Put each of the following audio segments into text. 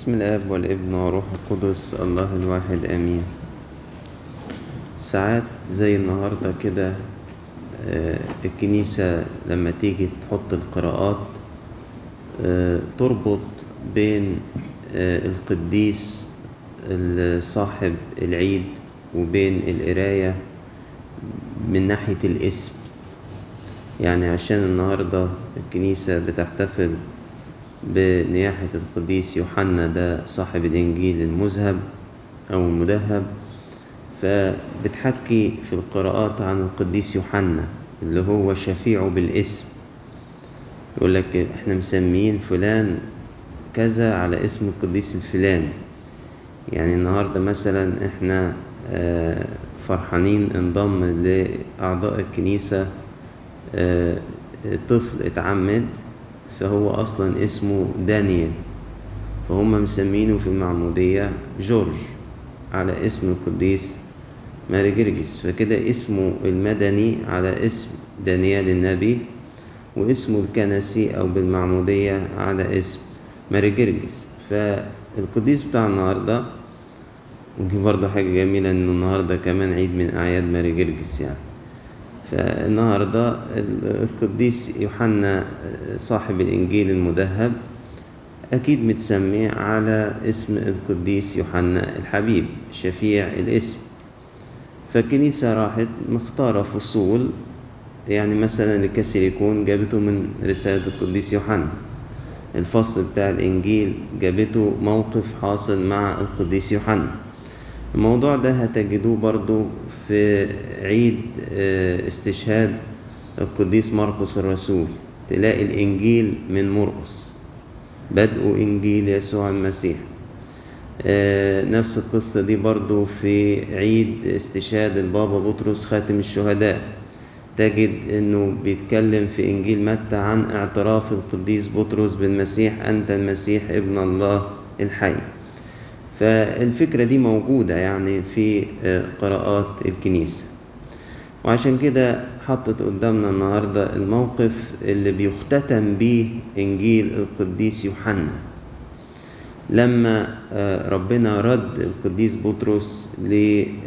بسم الآب والابن والروح القدس الله الواحد آمين. ساعات زي النهارده كده آه، الكنيسة لما تيجي تحط القراءات آه، تربط بين آه، القديس صاحب العيد وبين القراية من ناحية الاسم. يعني عشان النهاردة الكنيسة بتحتفل بنياحة القديس يوحنا ده صاحب الإنجيل المذهب أو المدهب فبتحكي في القراءات عن القديس يوحنا اللي هو شفيعه بالاسم. يقول لك إحنا مسميين فلان كذا على اسم القديس الفلاني. يعني النهاردة مثلا إحنا آه، فرحانين انضم لأعضاء الكنيسة آه، طفل اتعمد فهو أصلا اسمه دانيال فهم مسمينه في المعمودية جورج على اسم القديس ماري جرجس فكده اسمه المدني على اسم دانيال النبي واسمه الكنسي أو بالمعمودية على اسم ماري جرجس فالقديس بتاع النهاردة ودي برضه حاجة جميلة إنه النهاردة كمان عيد من أعياد ماري جرجس يعني. فالنهاردة القديس يوحنا صاحب الإنجيل المدهب أكيد متسمي على اسم القديس يوحنا الحبيب شفيع الاسم. فالكنيسة راحت مختارة فصول يعني مثلا الكاثوليكون جابته من رسالة القديس يوحنا. الفصل بتاع الإنجيل جابته موقف حاصل مع القديس يوحنا. الموضوع ده هتجدوه برضو في عيد استشهاد القديس مرقس الرسول. تلاقي الإنجيل من مرقس بدء إنجيل يسوع المسيح. نفس القصة دي برضو في عيد استشهاد البابا بطرس خاتم الشهداء. تجد إنه بيتكلم في إنجيل متى عن اعتراف القديس بطرس بالمسيح أنت المسيح ابن الله الحي. فالفكرة دي موجودة يعني في قراءات الكنيسة. وعشان كده حطت قدامنا النهاردة الموقف اللي بيختتم بيه إنجيل القديس يوحنا. لما ربنا رد القديس بطرس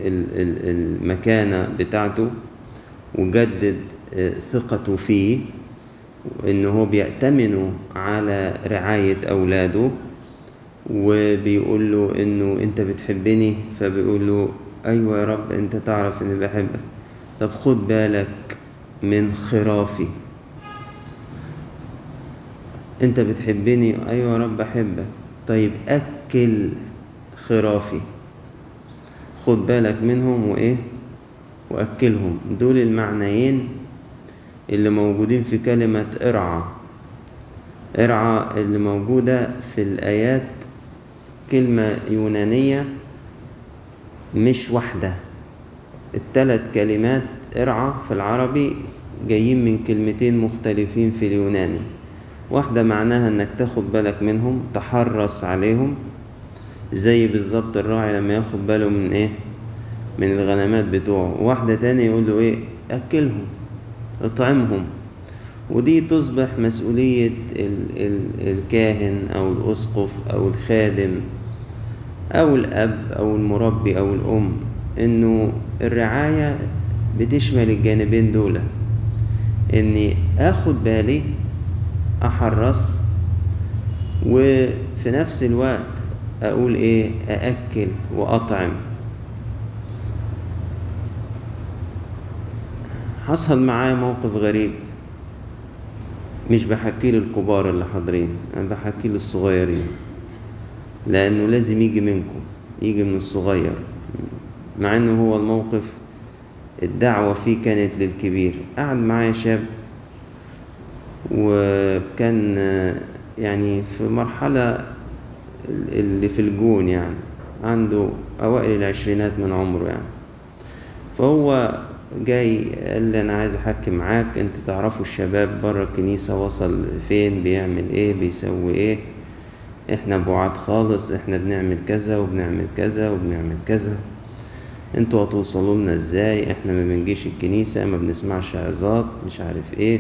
للمكانة بتاعته وجدد ثقته فيه إنه هو بيأتمنه على رعاية أولاده. وبيقول له إنه أنت بتحبني فبيقول له أيوه يا رب أنت تعرف إني بحبك. طب خد بالك من خرافي. أنت بتحبني أيوه يا رب بحبك طيب أكل خرافي. خد بالك منهم وإيه؟ وأكلهم. دول المعنيين اللي موجودين في كلمة إرعى. إرعى اللي موجودة في الآيات كلمة يونانية مش واحدة. التلات كلمات ارعى في العربي جايين من كلمتين مختلفين في اليوناني. واحدة معناها إنك تاخد بالك منهم تحرص عليهم زي بالظبط الراعي لما ياخد باله من إيه؟ من الغنمات بتوعه. واحدة تانية يقول له إيه؟ أكلهم اطعمهم. ودي تصبح مسؤولية ال ال الكاهن أو الأسقف أو الخادم. أو الأب أو المربي أو الأم إنه الرعاية بتشمل الجانبين دول. إني آخد بالي أحرص وفي نفس الوقت أقول إيه أأكل وأطعم. حصل معايا موقف غريب. مش بحكي للكبار اللي حاضرين أنا بحكي للصغيرين. لأنه لازم يجي منكم يجي من الصغير. مع إنه هو الموقف الدعوة فيه كانت للكبير. قعد معايا شاب وكان يعني في مرحلة اللي في الجون يعني. عنده أوائل العشرينات من عمره يعني. فهو جاي قال لي أنا عايز احكي معاك أنت تعرفوا الشباب بره الكنيسة وصل فين بيعمل إيه بيسوي إيه؟ إحنا بعاد خالص إحنا بنعمل كذا وبنعمل كذا وبنعمل كذا. إنتوا هتوصلوا لنا إزاي؟ إحنا ما بنجيش الكنيسة ما بنسمعش عظات مش عارف إيه.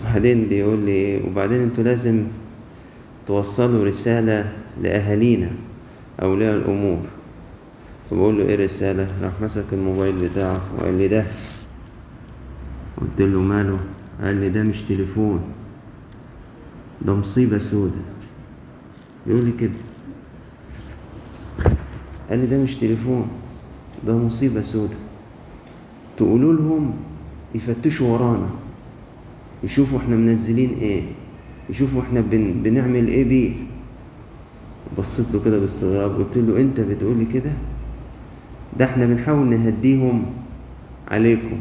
وبعدين بيقول لي إيه؟ وبعدين إنتوا لازم توصلوا رسالة لأهالينا أولياء الأمور. فبقول له إيه الرسالة؟ راح مسك الموبايل بتاعه وقال لي ده. قلت له ماله؟ قال لي ده مش تليفون ده مصيبة سودة. يقول لي كده. قال لي ده مش تليفون ده مصيبة سودة. تقولوا لهم يفتشوا ورانا يشوفوا إحنا منزلين إيه يشوفوا إحنا بن بنعمل إيه بيه. بصيت له كده باستغراب قلت له انت بتقولي كده؟ ده إحنا بنحاول نهديهم عليكم.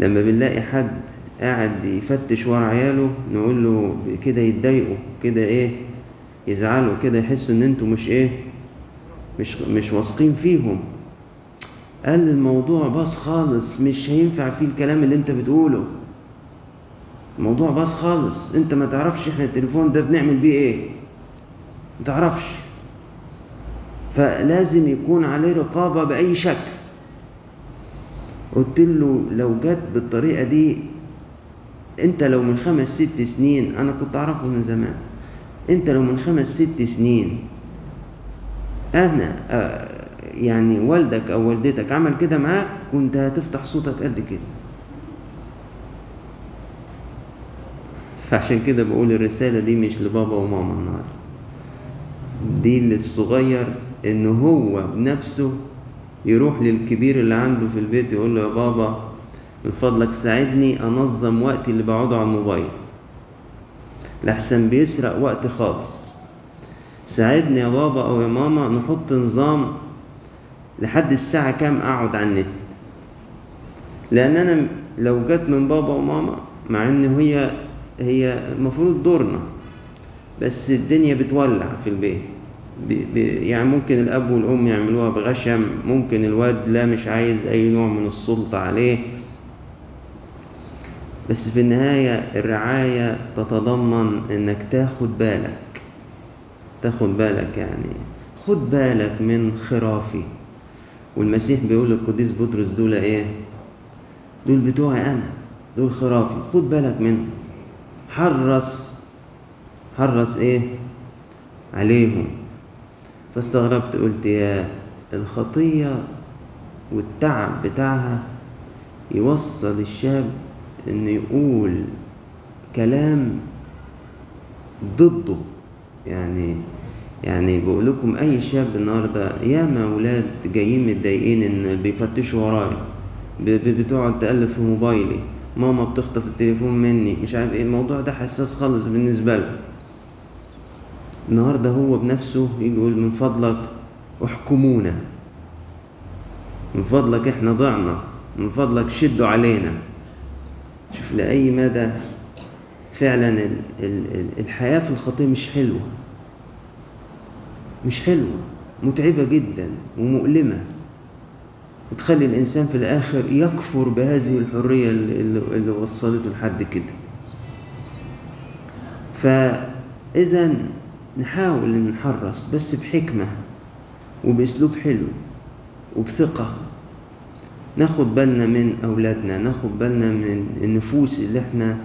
لما بنلاقي حد قاعد يفتش ورا عياله نقول له كده يتضايقوا كده إيه يزعلوا كده يحسوا إن أنتوا مش إيه مش مش واثقين فيهم. قال الموضوع باص خالص مش هينفع فيه الكلام اللي أنت بتقوله. الموضوع باص خالص. أنت ما تعرفش إحنا التليفون ده بنعمل بيه إيه. ما تعرفش. فلازم يكون عليه رقابة بأي شكل. قلت له لو جت بالطريقة دي أنت لو من خمس ست سنين أنا كنت أعرفه من زمان. انت لو من خمس ست سنين أنا آه يعني والدك أو والدتك عمل كده معاك كنت هتفتح صوتك قد كده. فعشان كده بقول الرسالة دي مش لبابا وماما النهاردة. دي للصغير ان هو بنفسه يروح للكبير اللي عنده في البيت يقول له يا بابا من فضلك ساعدني انظم وقتي اللي بقعده على الموبايل. لحسن بيسرق وقت خالص. ساعدني يا بابا أو يا ماما نحط نظام لحد الساعة كام أقعد على النت. لأن أنا لو جت من بابا وماما مع إن هي هي المفروض دورنا بس الدنيا بتولع في البيت. بي بي يعني ممكن الأب والأم يعملوها بغشم ممكن الواد لا مش عايز أي نوع من السلطة عليه. بس في النهاية الرعاية تتضمن إنك تاخد بالك. تاخد بالك يعني. خد بالك من خرافي. والمسيح بيقول للقديس بطرس دول إيه؟ دول بتوعي أنا. دول خرافي. خد بالك منهم. حرص. حرص إيه؟ عليهم. فاستغربت قلت يا الخطية والتعب بتاعها يوصل الشاب إنه يقول كلام ضده. يعني يعني بقول لكم أي شاب النهارده ياما أولاد جايين متضايقين إن بيفتشوا ورايا بتقعد تقلب في موبايلي ماما بتخطف التليفون مني مش عارف إيه الموضوع ده حساس خالص بالنسبة له. النهارده هو بنفسه يقول من فضلك احكمونا من فضلك إحنا ضعنا من فضلك شدوا علينا. شوف لأي مدى فعلا ال ال الحياة في الخطية مش حلوة. مش حلوة. متعبة جدا ومؤلمة. وتخلي الإنسان في الآخر يكفر بهذه الحرية اللي وصلته لحد كده. فإذا نحاول نحرص بس بحكمة وبأسلوب حلو وبثقة. ناخد بالنا من أولادنا ناخد بالنا من النفوس اللي إحنا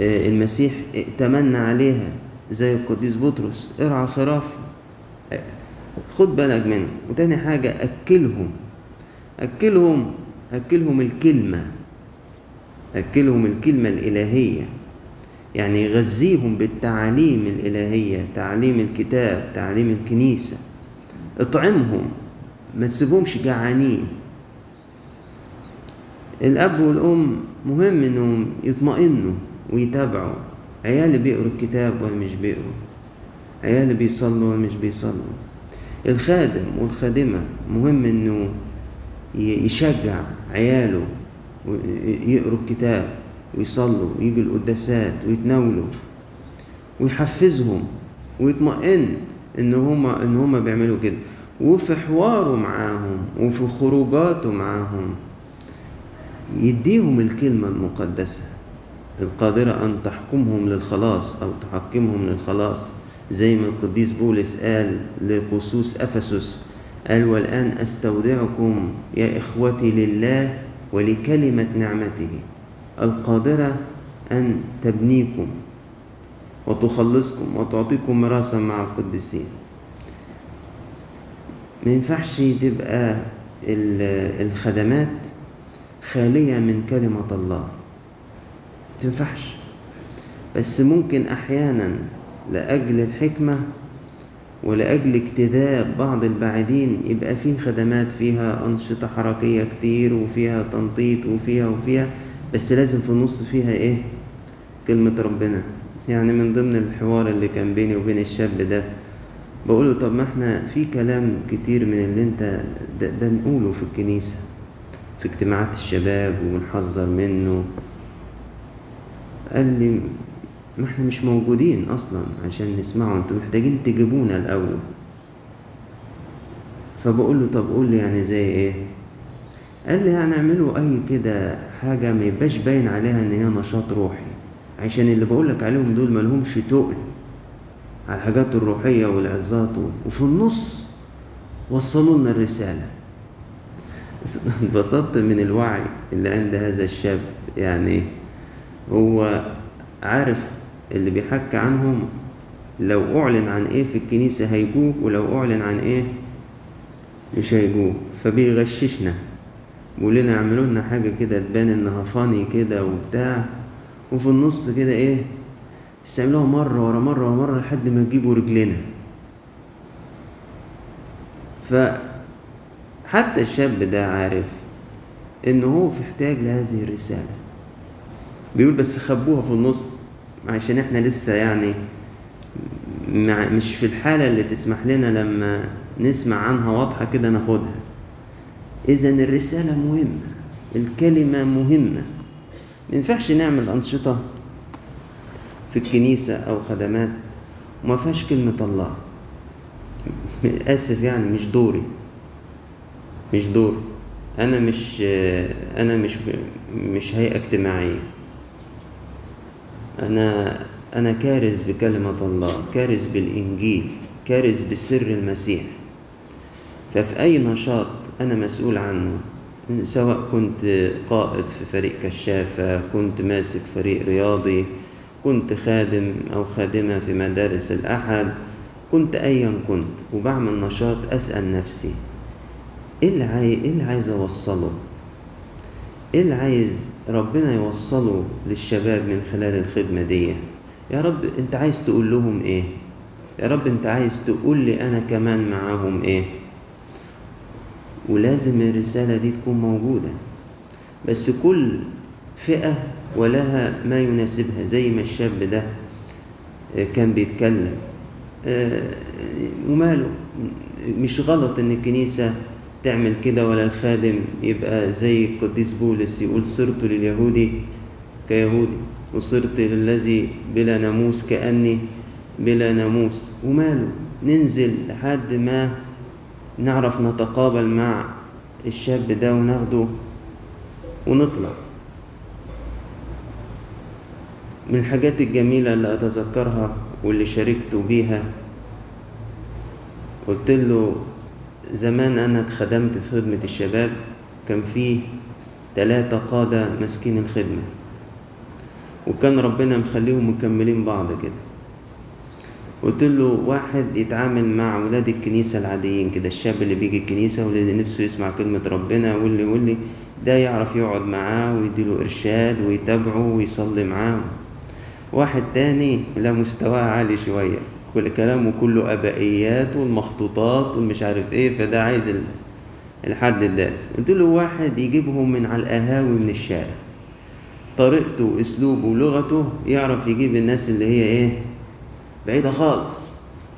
المسيح ائتمنا عليها زي القديس بطرس. ارعى خرافي. خد بالك منهم. وتاني حاجة أكلهم. أكلهم أكلهم الكلمة. أكلهم الكلمة الإلهية. يعني يغذيهم بالتعاليم الإلهية تعليم الكتاب تعليم الكنيسة. اطعمهم. ما تسيبهمش جعانين. الأب والأم مهم إنهم يطمئنوا ويتابعوا. عيالي بيقروا الكتاب ولا مش بيقروا. عيالي بيصلوا ولا مش بيصلوا. الخادم والخادمة مهم إنه يشجع عياله يقروا الكتاب ويصلوا ويجوا القداسات ويتناولوا ويحفزهم ويطمئن إن هما إن هما بيعملوا كده. وفي حواره معاهم وفي خروجاته معاهم يديهم الكلمة المقدسة القادرة أن تحكمهم للخلاص أو تحكمهم للخلاص زي ما القديس بولس قال لقصوص أفسس قال والآن أستودعكم يا إخوتي لله ولكلمة نعمته القادرة أن تبنيكم وتخلصكم وتعطيكم ميراثا مع القديسين. ما ينفعش تبقى ال- الخدمات خالية من كلمة الله. تنفعش. بس ممكن أحيانا لأجل الحكمة ولأجل اجتذاب بعض البعيدين يبقى في خدمات فيها أنشطة حركية كتير وفيها تنطيط وفيها وفيها بس لازم في النص فيها إيه؟ كلمة ربنا. يعني من ضمن الحوار اللي كان بيني وبين الشاب ده بقوله طب ما إحنا في كلام كتير من اللي أنت ده بنقوله في الكنيسة. في اجتماعات الشباب وبنحذر منه. قال لي ما إحنا مش موجودين أصلا عشان نسمعه أنتوا محتاجين تجيبونا الأول. فبقول له طب قول لي يعني زي إيه؟ قال لي اعملوا أي كده حاجة ما يبقاش باين عليها إن هي نشاط روحي عشان اللي بقولك عليهم دول ملهمش تقل على الحاجات الروحية والعظات. وفي النص وصلوا لنا الرسالة. انبسطت من الوعي اللي عند هذا الشاب يعني هو عارف اللي بيحكي عنهم لو أعلن عن إيه في الكنيسة هيجوه ولو أعلن عن إيه مش هيجوه. فبيغششنا بيقول لنا اعملوا لنا حاجة كده تبان إنها فاني كده وبتاع. وفي النص كده إيه بس يعملوها مرة ورا مرة ورا مرة لحد ما تجيبوا رجلنا. فحتى الشاب ده عارف إن هو في احتياج لهذه الرسالة. بيقول بس خبوها في النص عشان إحنا لسه يعني مش في الحالة اللي تسمح لنا لما نسمع عنها واضحة كده ناخدها. إذا الرسالة مهمة الكلمة مهمة. ما ينفعش نعمل أنشطة في الكنيسة أو خدمات وما فيهاش كلمة الله. آسف يعني مش دوري. مش دور. أنا مش أنا مش مش هيئة اجتماعية. أنا أنا كارز بكلمة الله كارز بالإنجيل كارز بسر المسيح. ففي أي نشاط أنا مسؤول عنه سواء كنت قائد في فريق كشافة كنت ماسك فريق رياضي كنت خادم أو خادمة في مدارس الأحد كنت أيا كنت وبعمل نشاط أسأل نفسي. إيه اللي إيه اللي عايز أوصله؟ إيه اللي عايز ربنا يوصله للشباب من خلال الخدمة دي؟ يا رب أنت عايز تقول لهم إيه؟ يا رب أنت عايز تقول لي أنا كمان معاهم إيه؟ ولازم الرسالة دي تكون موجودة. بس كل فئة ولها ما يناسبها زي ما الشاب ده كان بيتكلم. وماله؟ مش غلط إن الكنيسة تعمل كده ولا الخادم يبقى زي القديس بولس يقول صرت لليهودي كيهودي وصرت للذي بلا ناموس كأني بلا ناموس. وماله؟ ننزل لحد ما نعرف نتقابل مع الشاب ده وناخده ونطلع. من الحاجات الجميلة اللي أتذكرها واللي شاركت بيها قلت له زمان أنا اتخدمت في خدمة الشباب كان في تلاتة قادة ماسكين الخدمة وكان ربنا مخليهم مكملين بعض كده. قلت له واحد يتعامل مع ولاد الكنيسة العاديين كده الشاب اللي بيجي الكنيسة واللي نفسه يسمع كلمة ربنا واللي واللي ده يعرف يقعد معاه ويديله إرشاد ويتابعه ويصلي معاه. واحد تاني لا مستواه عالي شوية. كل كلامه كله أبائيات والمخطوطات والمش عارف إيه فده عايز الحد الداس قلت له واحد يجيبهم من على القهاوي من الشارع. طريقته وأسلوبه ولغته يعرف يجيب الناس اللي هي إيه بعيدة خالص.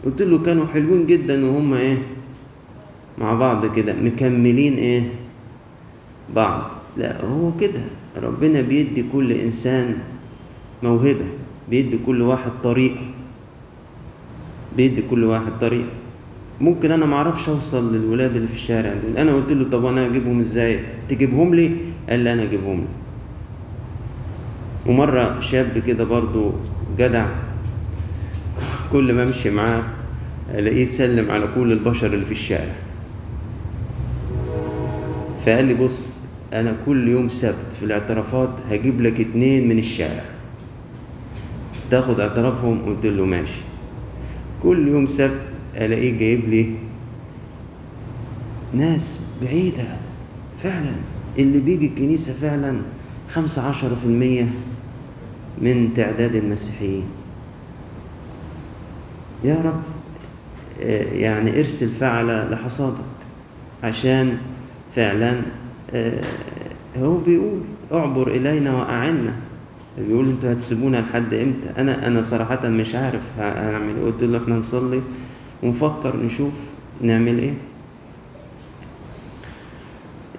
قلت له كانوا حلوين جدا وهم إيه مع بعض كده مكملين إيه بعض. لا هو كده. ربنا بيدي كل إنسان موهبة بيدي كل واحد طريقة. بيدي كل واحد طريقة ممكن أنا معرفش أوصل للولاد اللي في الشارع دول. أنا قلت له طب أنا أجيبهم إزاي؟ تجيبهم لي؟ قال لي أنا أجيبهم لي ومرة شاب كده برضو جدع كل ما أمشي معاه ألاقيه يسلم على كل البشر اللي في الشارع. فقال لي بص أنا كل يوم سبت في الاعترافات هجيب لك اتنين من الشارع. تاخد اعترافهم؟ قلت له ماشي. كل يوم سبت ألاقيه جايب لي ناس بعيدة. فعلا. اللي بيجي الكنيسة فعلا خمسة عشر في المية من تعداد المسيحيين. يا رب يعني ارسل فعل لحصادك عشان فعلا آه، هو بيقول اعبر إلينا وأعنا. بيقول أنتوا هتسيبونا لحد إمتى؟ أنا أنا صراحة مش عارف هنعمل إيه. قلت له إحنا نصلي ونفكر نشوف نعمل إيه.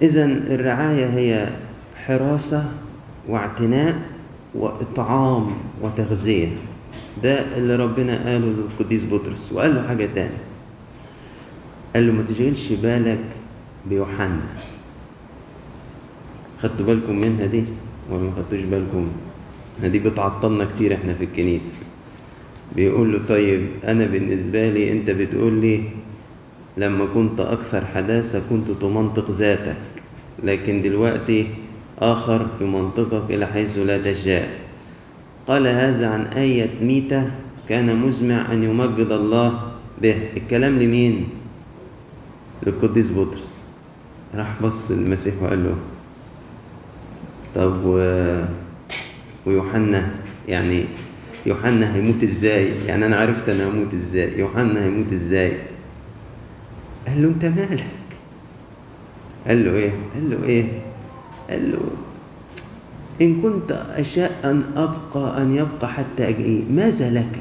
اذا الرعاية هي حراسة واعتناء وإطعام وتغذية. ده اللي ربنا قاله للقديس بطرس. وقال له حاجة تاني قال له ما تشغلش بالك بيوحنا. خدتوا بالكم منها دي ولا ما خدتوش بالكم؟ دي بتعطلنا كتير إحنا في الكنيسة. بيقول له طيب أنا بالنسبة لي أنت بتقول لي لما كنت أكثر حداثة كنت تمنطق ذاتك لكن دلوقتي آخر يمنطقك إلى حيث لا تشاء. قال هذا عن آية ميتة كان مزمع أن يمجد الله به. الكلام لمين؟ للقديس بطرس. راح بص المسيح وقال له طب و... ويوحنا يعني يوحنا هيموت إزاي؟ يعني أنا عرفت أنا هموت إزاي؟ يوحنا هيموت إزاي؟ قال له أنت مالك؟ قال له إيه؟ قال له إيه؟ قال له إن كنت أشاء أن أبقى أن يبقى حتى أجي ماذا لك؟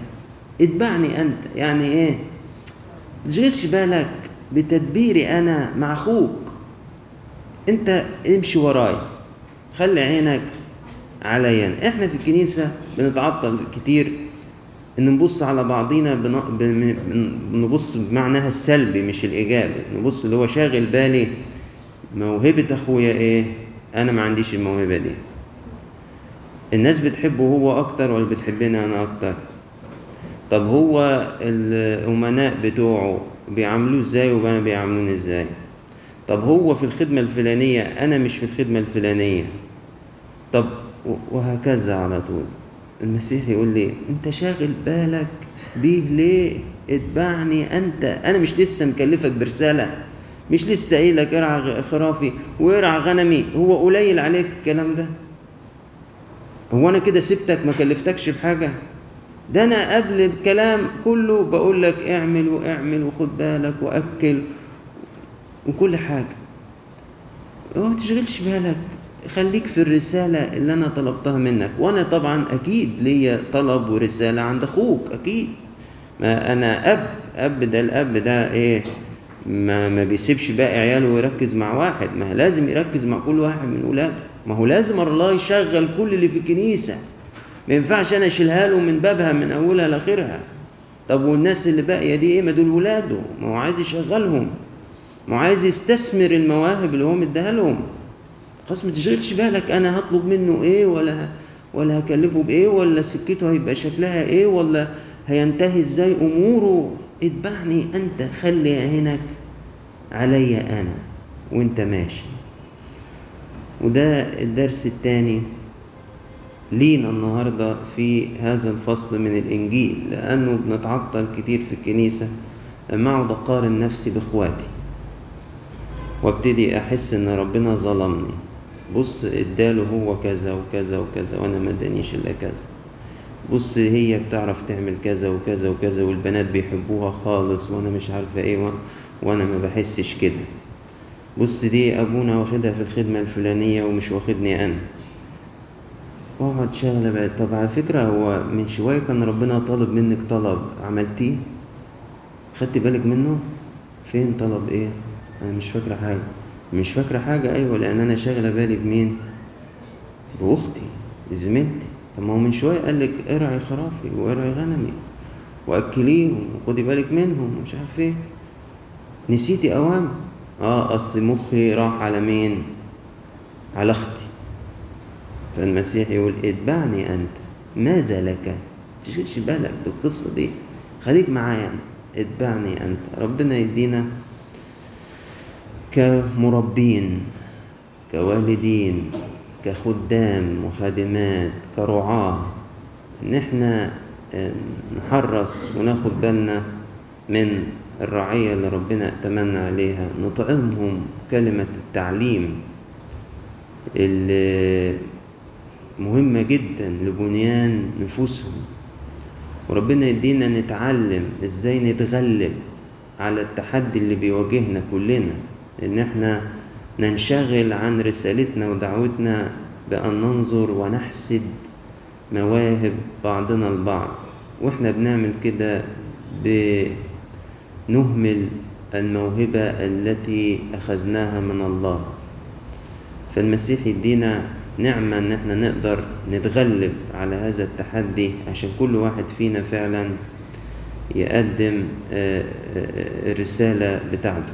اتبعني أنت. يعني إيه؟ تشغلش بالك بتدبيري أنا مع أخوك. أنت امشي ورايا خلي عينك عليا. إحنا في الكنيسة بنتعطل كتير إن نبص على بعضينا بن... بن... نبص بمعناها السلبي مش الإيجابي. نبص اللي هو شاغل بالي موهبة أخويا إيه؟ أنا ما عنديش الموهبة دي. الناس بتحبه هو أكتر ولا بتحبني أنا أكتر؟ طب هو الأمناء بتوعه بيعاملوه إزاي وأنا بيعاملوني إزاي؟ طب هو في الخدمة الفلانية أنا مش في الخدمة الفلانية. طب وهكذا على طول. المسيح يقول لي أنت شاغل بالك بيه ليه؟ اتبعني أنت. أنا مش لسه مكلفك برسالة مش لسه قايل لك ارعى خرافي وارعى غنمي هو قليل عليك الكلام ده. هو أنا كده سبتك ما كلفتكش بحاجة؟ ده أنا قبل الكلام كله بقول لك اعمل واعمل وخد بالك وأكل وكل حاجة. ما تشغلش بالك. خليك في الرسالة اللي أنا طلبتها منك. وأنا طبعا أكيد ليا طلب ورسالة عند أخوك أكيد. ما أنا أب أب ده الأب ده إيه ما, ما بيسيبش باقي عياله ويركز مع واحد. ما لازم يركز مع كل واحد من ولاده ما هو لازم الله يشغل كل اللي في الكنيسة. ما ينفعش أنا أشيلها له من بابها من أولها لآخرها. طب والناس اللي باقية دي إيه؟ ما دول ولاده ما هو عايز يشغلهم. ما هو عايز يستثمر المواهب اللي هو مديها لهم. خلاص ما تشغلش بالك أنا هطلب منه إيه ولا ولا هكلفه بإيه ولا سكته هيبقى شكلها إيه ولا هينتهي إزاي أموره؟ اتبعني أنت خلي عينك عليا أنا وأنت ماشي. وده الدرس الثاني لينا النهارده في هذا الفصل من الإنجيل لأنه بنتعطل كتير في الكنيسة. لما اقعد اقارن نفسي بإخواتي وابتدي أحس إن ربنا ظلمني. بص اداله هو كذا وكذا وكذا وأنا ما ادانيش إلا كذا. بص هي بتعرف تعمل كذا وكذا وكذا والبنات بيحبوها خالص وأنا مش عارفة إيه وأنا ما بحسش كده. بص دي ابونا واخدها في الخدمة الفلانية ومش واخدني أنا. واقعد شغلة بقى. طب على فكرة هو من شوية كان ربنا طالب منك طلب عملتيه؟ خدت بالك منه؟ فين طلب إيه؟ أنا مش فاكرة حاجة. مش فاكرة حاجة. أيوة لأن أنا شاغلة بالي بمين؟ بأختي بزميلتي طب ما هو من شوية قال لك ارعي خرافي وارعي غنمي وأكليهم وخدي بالك منهم ومش عارف إيه. نسيتي أوامر آه أصل مخي راح على مين؟ على أختي. فالمسيح يقول اتبعني أنت. ماذا لك؟ تشغلش بالك بالقصة دي. خليك معايا اتبعني أنت. ربنا يدينا كمربين كوالدين كخدام وخادمات كرعاة. ان إحنا آه، نحرص وناخد بالنا من الرعية اللي ربنا اتمنى عليها. نطعمهم كلمة التعليم اللي مهمة جدا لبنيان نفوسهم. وربنا يدينا نتعلم إزاي نتغلب على التحدي اللي بيواجهنا كلنا. إن إحنا ننشغل عن رسالتنا ودعوتنا بأن ننظر ونحسد مواهب بعضنا البعض. وإحنا بنعمل كده بنهمل الموهبة التي أخذناها من الله. فالمسيح يدينا نعمة إن إحنا نقدر نتغلب على هذا التحدي عشان كل واحد فينا فعلا يقدم آه، آه، الرسالة بتاعته.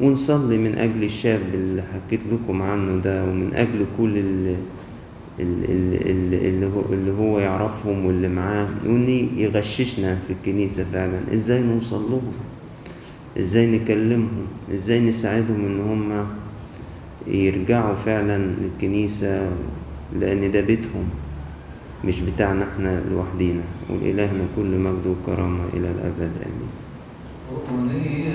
ونصلي من أجل الشاب اللي حكيت لكم عنه ده ومن أجل كل اللي, اللي, اللي, هو, اللي هو يعرفهم واللي معاه وإن يغششنا في الكنيسة فعلا. إزاي نوصل لهم إزاي نكلمهم؟ إزاي نساعدهم إن هم يرجعوا فعلا للكنيسة؟ لأن ده بيتهم مش بتاعنا إحنا لوحدينا. ولإلهنا كل مجد وكرامة إلى الأبد. آمين.